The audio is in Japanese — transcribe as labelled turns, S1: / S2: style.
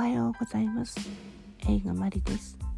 S1: おはようございます。映画マリです。